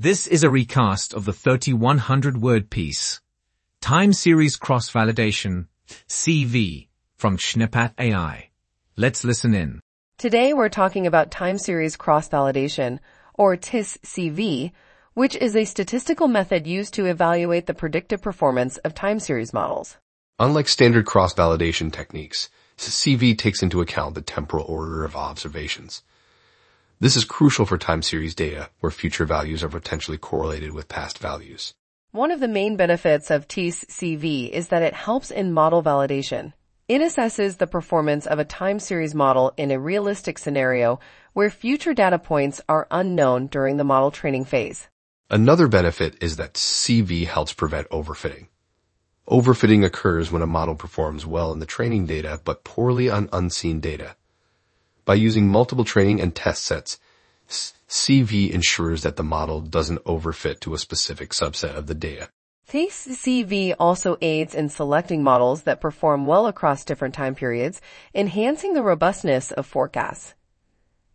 This is a recast of the 3100 word piece, Time Series Cross Validation, CV, from Schneppat AI. Let's listen in. Today we're talking about time series cross-validation, or tsCV, which is a statistical method used to evaluate the predictive performance of time series models. Unlike standard cross-validation techniques, CV takes into account the temporal order of observations. This is crucial for time series data where future values are potentially correlated with past values. One of the main benefits of tsCV is that it helps in model validation. It assesses the performance of a time series model in a realistic scenario where future data points are unknown during the model training phase. Another benefit is that CV helps prevent overfitting. Overfitting occurs when a model performs well in the training data but poorly on unseen data. By using multiple training and test sets, CV ensures that the model doesn't overfit to a specific subset of the data. tsCV also aids in selecting models that perform well across different time periods, enhancing the robustness of forecasts.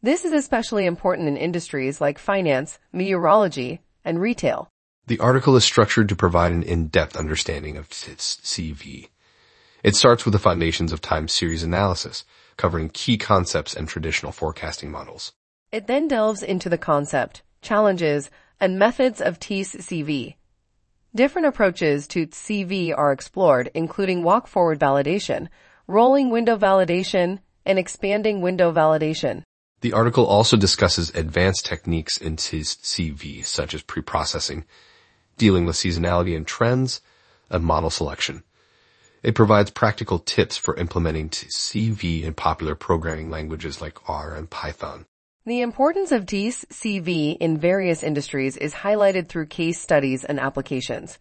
This is especially important in industries like finance, meteorology, and retail. The article is structured to provide an in-depth understanding of CV. It starts with the foundations of time series analysis, covering key concepts and traditional forecasting models. It then delves into the concept, challenges, and methods of tsCV. Different approaches to CV are explored, including walk-forward validation, rolling window validation, and expanding window validation. The article also discusses advanced techniques in CV, such as preprocessing, dealing with seasonality and trends, and model selection. It provides practical tips for implementing CV in popular programming languages like R and Python. The importance of tsCV in various industries is highlighted through case studies and applications.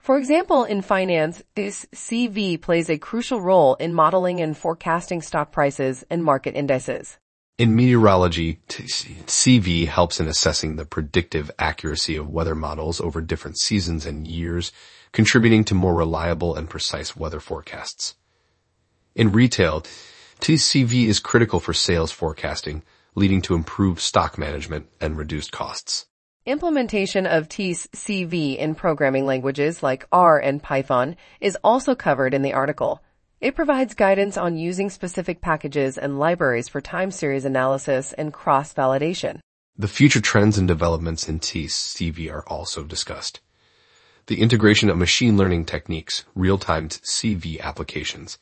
For example, in finance, tsCV plays a crucial role in modeling and forecasting stock prices and market indices. In meteorology, CV helps in assessing the predictive accuracy of weather models over different seasons and years, contributing to more reliable and precise weather forecasts. In retail, tsCV is critical for sales forecasting, leading to improved stock management and reduced costs. Implementation of tsCV in programming languages like R and Python is also covered in the article. It provides guidance on using specific packages and libraries for time series analysis and cross-validation. The future trends and developments in tsCV are also discussed. The integration of machine learning techniques, real-time CV applications,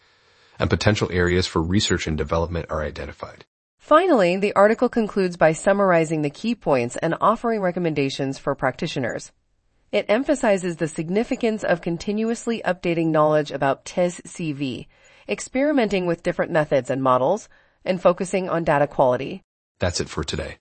and potential areas for research and development are identified. Finally, the article concludes by summarizing the key points and offering recommendations for practitioners. It emphasizes the significance of continuously updating knowledge about tsCV, experimenting with different methods and models, and focusing on data quality. That's it for today.